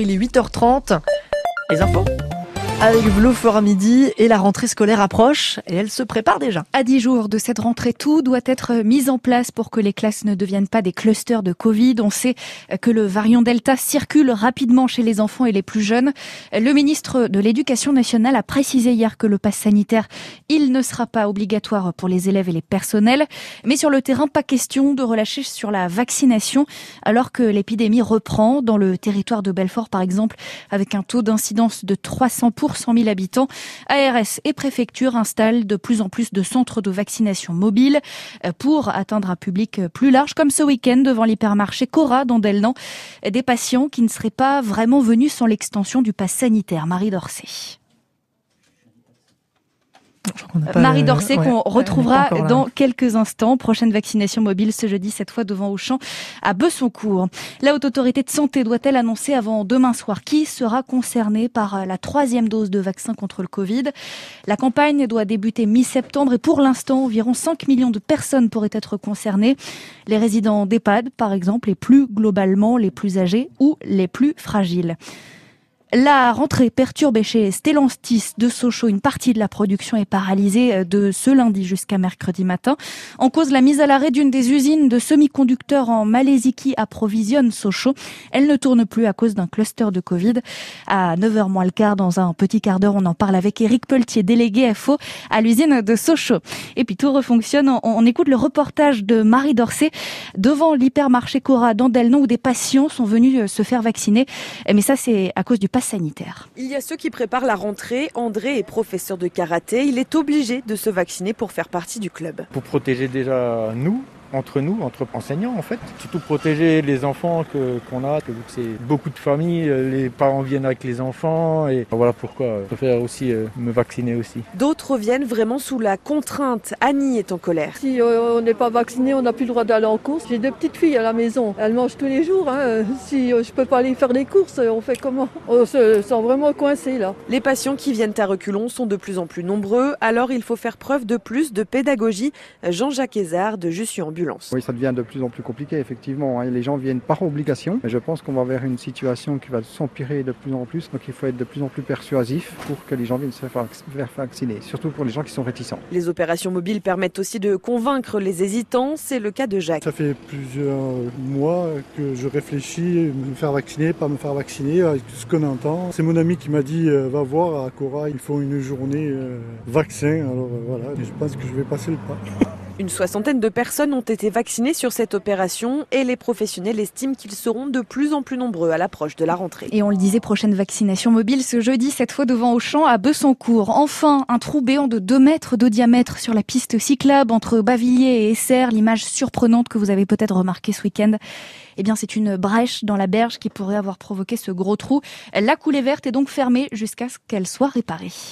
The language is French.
il est 8h30. Les infos avec Vlo midi et la rentrée scolaire approche et elle se prépare déjà. À 10 jours de cette rentrée, tout doit être mis en place pour que les classes ne deviennent pas des clusters de Covid. On sait que le variant Delta circule rapidement chez les enfants et les plus jeunes. Le ministre de l'Éducation nationale a précisé hier que le pass sanitaire, il ne sera pas obligatoire pour les élèves et les personnels. Mais sur le terrain, pas question de relâcher sur la vaccination alors que l'épidémie reprend dans le territoire de Belfort, par exemple, avec un taux d'incidence de 300 100 000 habitants, ARS et préfecture installent de plus en plus de centres de vaccination mobiles euh, pour atteindre un public plus large, comme ce week-end devant l'hypermarché Cora dans Delnan. Des patients qui ne seraient pas vraiment venus sans l'extension du pass sanitaire. Marie Dorsey. Marie Dorcet qu'on retrouvera dans quelques instants. Prochaine vaccination mobile ce jeudi, cette fois devant Auchan à Bessoncourt. La Haute Autorité de Santé doit-elle annoncer avant demain soir qui sera concerné par la troisième dose de vaccin contre le Covid? La campagne doit débuter mi-septembre et pour l'instant, environ 5 millions de personnes pourraient être concernées. Les résidents d'EHPAD, par exemple, et plus globalement les plus âgés ou les plus fragiles. La rentrée perturbée chez Stellantis de Sochaux. Une partie de la production est paralysée euh, de ce lundi jusqu'à mercredi matin. En cause, la mise à l'arrêt d'une des usines de semi-conducteurs en Malaisie qui approvisionne Sochaux. Elle ne tourne plus à cause d'un cluster de Covid. À 9h moins le quart, dans un petit quart d'heure, on en parle avec Eric Pelletier, délégué FO à l'usine de Sochaux. Et puis tout refonctionne. On, écoute le reportage de Marie Dorcet devant l'hypermarché Cora d'Andelnon où des patients sont venus euh, se faire vacciner. Mais ça, c'est à cause du sanitaire. Il y a ceux qui préparent la rentrée. André est professeur de karaté. Il est obligé de se vacciner pour faire partie du club. Pour protéger déjà nous, entre nous, entre enseignants en fait. Surtout protéger les enfants que, qu'on a, que c'est beaucoup de familles, euh, les parents viennent avec les enfants et voilà pourquoi je préfère aussi euh, me vacciner aussi. D'autres viennent vraiment sous la contrainte. Annie est en colère. Si euh, on n'est pas vacciné, on n'a plus le droit d'aller en course. J'ai deux petites filles à la maison, elles mangent tous les jours. Hein. Si je peux pas aller faire des courses, on fait comment? On se sent vraiment coincé là. Les patients qui viennent à reculons sont de plus en plus nombreux, alors il faut faire preuve de plus de pédagogie. Jean-Jacques Hézard de Oui, ça devient de plus en plus compliqué, effectivement. Hein. Les gens viennent par obligation, mais je pense qu'on va vers une situation qui va s'empirer de plus en plus. Donc il faut être de plus en plus persuasif pour que les gens viennent se faire vacciner, surtout pour les gens qui sont réticents. Les opérations mobiles permettent aussi de convaincre les hésitants. C'est le cas de Jacques. Ça fait plusieurs mois que je réfléchis, me faire vacciner, pas me faire vacciner, avec tout ce qu'on entend. C'est mon ami qui m'a dit euh, va voir à Cora, il faut une journée euh, vaccin. Alors euh, voilà, je pense que je vais passer le pas. Une soixantaine de personnes ont été vaccinées sur cette opération et les professionnels estiment qu'ils seront de plus en plus nombreux à l'approche de la rentrée. Et on le disait, prochaine vaccination mobile ce jeudi, cette fois devant Auchan à Bessancourt. Enfin, un trou béant de 2 mètres de diamètre sur la piste cyclable entre Bavilliers et Essert. L'image surprenante que vous avez peut-être remarqué ce week-end. Eh bien, c'est une brèche dans la berge qui pourrait avoir provoqué ce gros trou. La coulée verte est donc fermée jusqu'à ce qu'elle soit réparée.